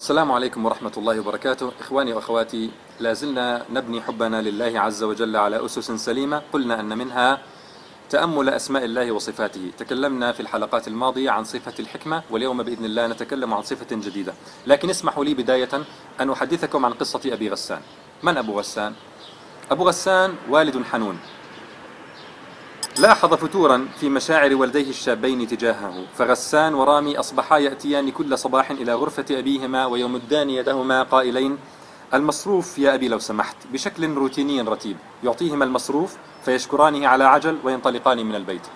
السلام عليكم ورحمة الله وبركاته. إخواني وأخواتي لازلنا نبني حبنا لله عز وجل على أسس سليمة قلنا أن منها تأمل أسماء الله وصفاته. تكلمنا في الحلقات الماضية عن صفة الحكمة واليوم بإذن الله نتكلم عن صفة جديدة. لكن اسمحوا لي بداية أن أحدثكم عن قصة أبي غسان. من أبو غسان؟ أبو غسان والد حنون. لاحظ فتورا في مشاعر والديه الشابين تجاهه فغسان ورامي أصبحا يأتيان كل صباح إلى غرفة أبيهما ويمدان يدهما قائلين المصروف يا أبي لو سمحت بشكل روتيني رتيب. يعطيهما المصروف فيشكرانه على عجل وينطلقان من البيت.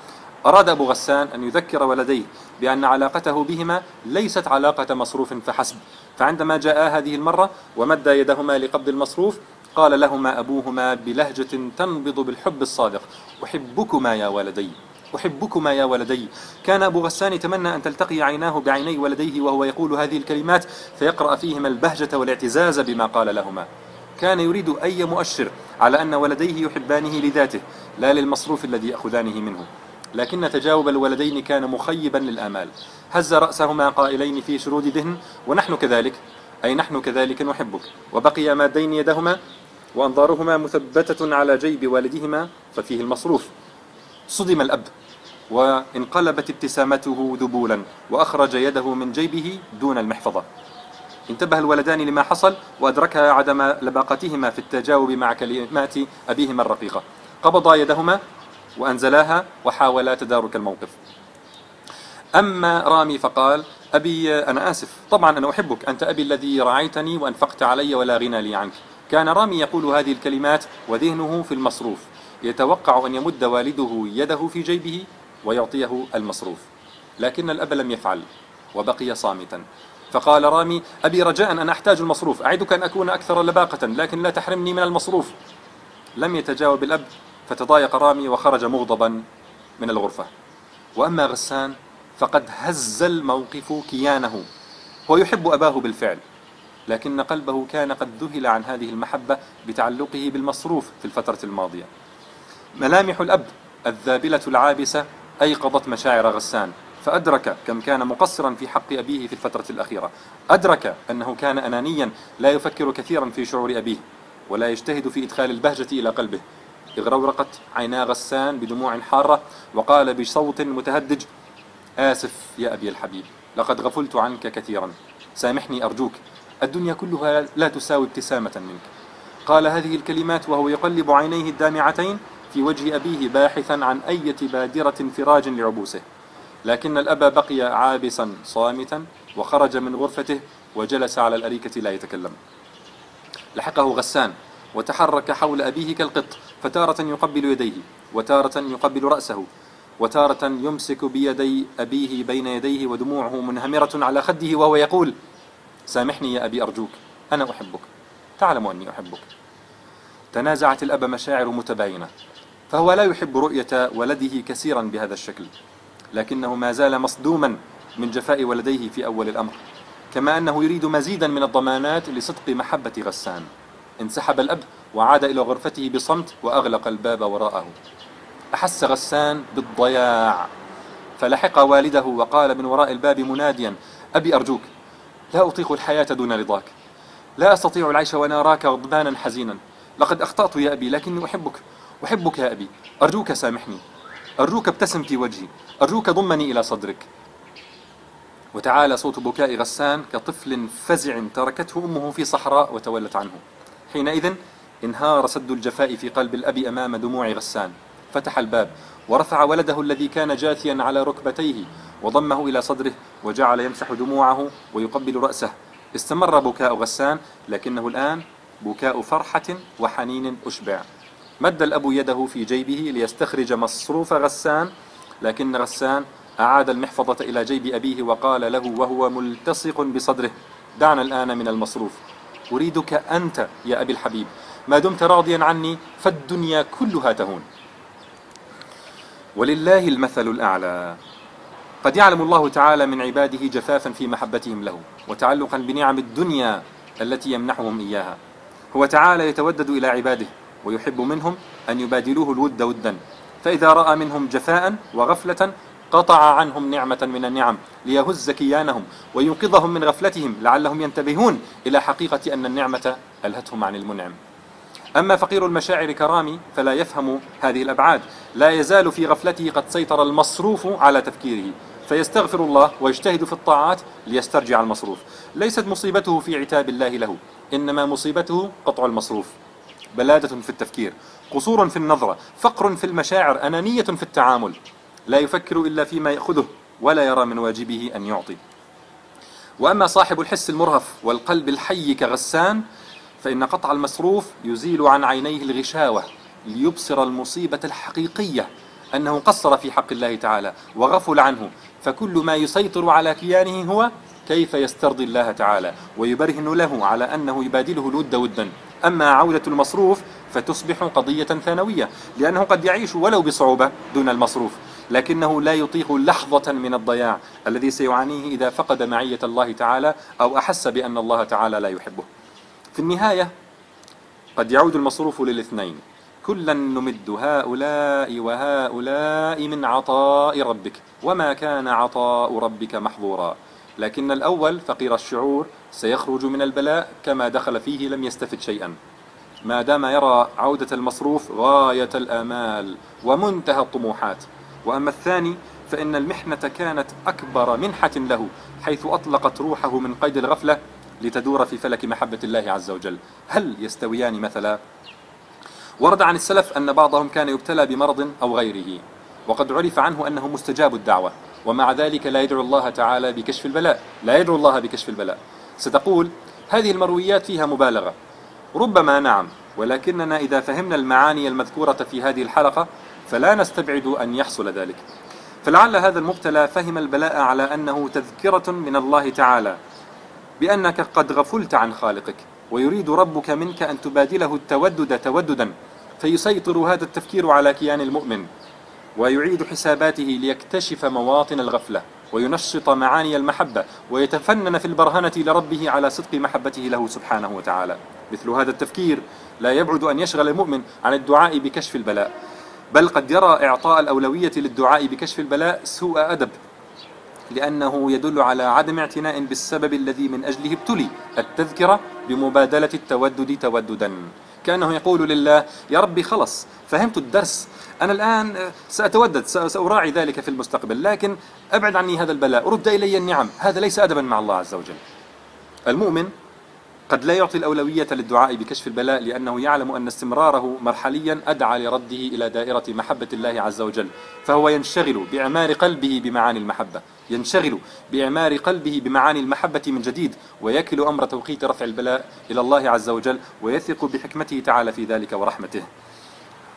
أراد أبو غسان أن يذكر ولديه بأن علاقته بهما ليست علاقة مصروف فحسب. فعندما جاء هذه المرة ومد يدهما لقبض المصروف قال لهما أبوهما بلهجة تنبض بالحب الصادق. أحبكما يا ولدي أحبكما يا ولدي كان أبو غسان يتمنى أن تلتقي عيناه بعيني ولديه وهو يقول هذه الكلمات فيقرأ فيهما البهجة والاعتزاز بما قال لهما. كان يريد أي مؤشر على أن ولديه يحبانه لذاته لا للمصروف الذي يأخذانه منه. لكن تجاوب الولدين كان مخيبا للآمال. هز رأسهما قائلين في شرود ذهن ونحن كذلك؟ أي نحن كذلك نحبك. وبقي مادين يدهما وأنظارهما مثبتة على جيب والدهما ففيه المصروف. صدم الأب وانقلبت ابتسامته ذبولا وأخرج يده من جيبه دون المحفظة. انتبه الولدان لما حصل وأدركا عدم لباقتهما في التجاوب مع كلمات أبيهما الرقيقة. قبضا يدهما وأنزلاها وحاولا تدارك الموقف. أما رامي فقال أبي أنا آسف. طبعا أنا أحبك. أنت أبي الذي رعيتني وأنفقت علي ولا غنى لي عنك. كان رامي يقول هذه الكلمات وذهنه في المصروف يتوقع أن يمد والده يده في جيبه ويعطيه المصروف. لكن الأب لم يفعل وبقي صامتا. فقال رامي أبي رجاء أنا أحتاج المصروف. أعدك أن أكون أكثر لباقة لكن لا تحرمني من المصروف. لم يتجاوب الأب فتضايق رامي وخرج مغضبا من الغرفة. وأما غسان فقد هز الموقف كيانه هو يحب أباه بالفعل. لكن قلبه كان قد ذهل عن هذه المحبة بتعلقه بالمصروف في الفترة الماضية. ملامح الأب الذابلة العابسة أيقظت مشاعر غسان. فأدرك كم كان مقصرا في حق أبيه في الفترة الأخيرة. أدرك أنه كان أنانيا لا يفكر كثيرا في شعور أبيه ولا يجتهد في إدخال البهجة إلى قلبه. إذ رورقت عينا غسان بدموع حارة وقال بصوت متهدج آسف يا أبي الحبيب لقد غفلت عنك كثيرا. سامحني أرجوك. الدنيا كلها لا تساوي ابتسامة منك. قال هذه الكلمات وهو يقلب عينيه الدامعتين في وجه أبيه باحثا عن أية بادرة انفراج لعبوسه. لكن الأب بقي عابسا صامتا وخرج من غرفته وجلس على الأريكة لا يتكلم. لحقه غسان وتحرك حول أبيه كالقط فتارة يقبل يديه وتارة يقبل رأسه وتارة يمسك بيدي أبيه بين يديه ودموعه منهمرة على خده وهو يقول سامحني يا أبي أرجوك أنا أحبك. تعلم أني أحبك. تنازعت الأب مشاعر متباينة فهو لا يحب رؤية ولده كثيرا بهذا الشكل لكنه ما زال مصدوما من جفاء ولديه في أول الأمر كما أنه يريد مزيدا من الضمانات لصدق محبة غسان. انسحب الأب وعاد إلى غرفته بصمت وأغلق الباب وراءه. أحس غسان بالضياع فلحق والده وقال من وراء الباب مناديا أبي أرجوك لا أطيق الحياة دون رضاك. لا أستطيع العيش وأنا أراك غضبانا حزينا. لقد أخطأت يا أبي لكني أحبك. أحبك يا أبي. أرجوك سامحني. أرجوك ابتسم في وجهي. أرجوك ضمني إلى صدرك. وتعالى صوت بكاء غسان كطفل فزع تركته أمه في صحراء وتولت عنه. حينئذ انهار سد الجفاء في قلب الأب أمام دموع غسان. فتح الباب ورفع ولده الذي كان جاثيا على ركبتيه. وضمه إلى صدره وجعل يمسح دموعه ويقبل رأسه. استمر بكاء غسان لكنه الآن بكاء فرحة وحنين أشبع. مد الأب يده في جيبه ليستخرج مصروف غسان لكن غسان أعاد المحفظة إلى جيب أبيه وقال له وهو ملتصق بصدره دعنا الآن من المصروف. أريدك أنت يا أبي الحبيب. ما دمت راضيا عني فالدنيا كلها تهون. ولله المثل الأعلى. قد يعلم الله تعالى من عباده جفافا في محبتهم له وتعلقا بنعم الدنيا التي يمنحهم إياها. هو تعالى يتودد إلى عباده ويحب منهم أن يبادلوه الود ودا. فإذا رأى منهم جفاء وغفلة قطع عنهم نعمة من النعم ليهز كيانهم وينقذهم من غفلتهم لعلهم ينتبهون إلى حقيقة أن النعمة ألهتهم عن المنعم. أما فقير المشاعر كرامي فلا يفهم هذه الأبعاد. لا يزال في غفلته قد سيطر المصروف على تفكيره. فيستغفر الله ويجتهد في الطاعات ليسترجع المصروف. ليست مصيبته في عتاب الله له إنما مصيبته قطع المصروف. بلادة في التفكير قصور في النظرة فقر في المشاعر أنانية في التعامل. لا يفكر إلا فيما يأخذه ولا يرى من واجبه أن يعطي. وأما صاحب الحس المرهف والقلب الحي كغسان فإن قطع المصروف يزيل عن عينيه الغشاوة ليبصر المصيبة الحقيقية أنه قصر في حق الله تعالى وغفل عنه. فكل ما يسيطر على كيانه هو كيف يسترضي الله تعالى ويبرهن له على أنه يبادله الود ودا. أما عودة المصروف فتصبح قضية ثانوية لأنه قد يعيش ولو بصعوبة دون المصروف. لكنه لا يطيق لحظة من الضياع الذي سيعانيه إذا فقد معية الله تعالى أو أحس بأن الله تعالى لا يحبه. في النهاية قد يعود المصروف للاثنين. كلا نمد هؤلاء وهؤلاء من عطاء ربك وما كان عطاء ربك محظورا. لكن الأول فقير الشعور سيخرج من البلاء كما دخل فيه لم يستفد شيئا. ما دام يرى عودة المصروف غاية الآمال ومنتهى الطموحات. وأما الثاني فإن المحنة كانت أكبر منحة له حيث أطلقت روحه من قيد الغفلة لتدور في فلك محبة الله عز وجل. هل يستويان مثلا؟ ورد عن السلف أن بعضهم كان يبتلى بمرض أو غيره وقد عرف عنه أنه مستجاب الدعوة ومع ذلك لا يدعو الله تعالى بكشف البلاء لا يدعو الله بكشف البلاء. ستقول هذه المرويات فيها مبالغة. ربما نعم ولكننا إذا فهمنا المعاني المذكورة في هذه الحلقة فلا نستبعد أن يحصل ذلك. فلعل هذا المبتلى فهم البلاء على أنه تذكرة من الله تعالى بأنك قد غفلت عن خالقك ويريد ربك منك أن تبادله التودد توددا. فيسيطر هذا التفكير على كيان المؤمن ويعيد حساباته ليكتشف مواطن الغفلة وينشط معاني المحبة ويتفنن في البرهنة لربه على صدق محبته له سبحانه وتعالى. مثل هذا التفكير لا يبعد أن يشغل المؤمن عن الدعاء بكشف البلاء بل قد يرى إعطاء الأولوية للدعاء بكشف البلاء سوء أدب لأنه يدل على عدم اعتناء بالسبب الذي من أجله ابتلي التذكرة بمبادلة التودد توددا. كأنه يقول لله يا ربي خلص فهمت الدرس. أنا الآن سأتودد سأراعي ذلك في المستقبل. لكن أبعد عني هذا البلاء. رد إلي النعم. هذا ليس أدبا مع الله عز وجل. المؤمن قد لا يعطي الأولوية للدعاء بكشف البلاء لأنه يعلم أن استمراره مرحليا أدعى لرده إلى دائرة محبة الله عز وجل فهو ينشغل بإعمار قلبه بمعاني المحبة ينشغل بإعمار قلبه بمعاني المحبة من جديد ويكل أمر توقيت رفع البلاء إلى الله عز وجل ويثق بحكمته تعالى في ذلك ورحمته.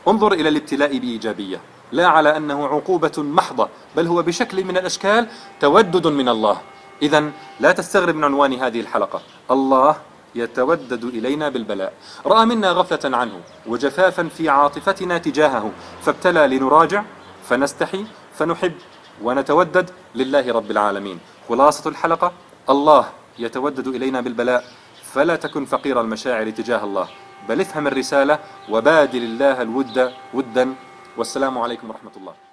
انظر إلى الابتلاء بإيجابية لا على أنه عقوبة محضة بل هو بشكل من الأشكال تودد من الله. إذا لا تستغرب من عنوان هذه الحلقة. الله يتودد إلينا بالبلاء. رأى منا غفلة عنه وجفافا في عاطفتنا تجاهه. فابتلى لنراجع فنستحي فنحب ونتودد لله رب العالمين. خلاصة الحلقة الله يتودد إلينا بالبلاء. فلا تكن فقير المشاعر تجاه الله بل افهم الرسالة وبادل الله الود ودا. والسلام عليكم ورحمة الله.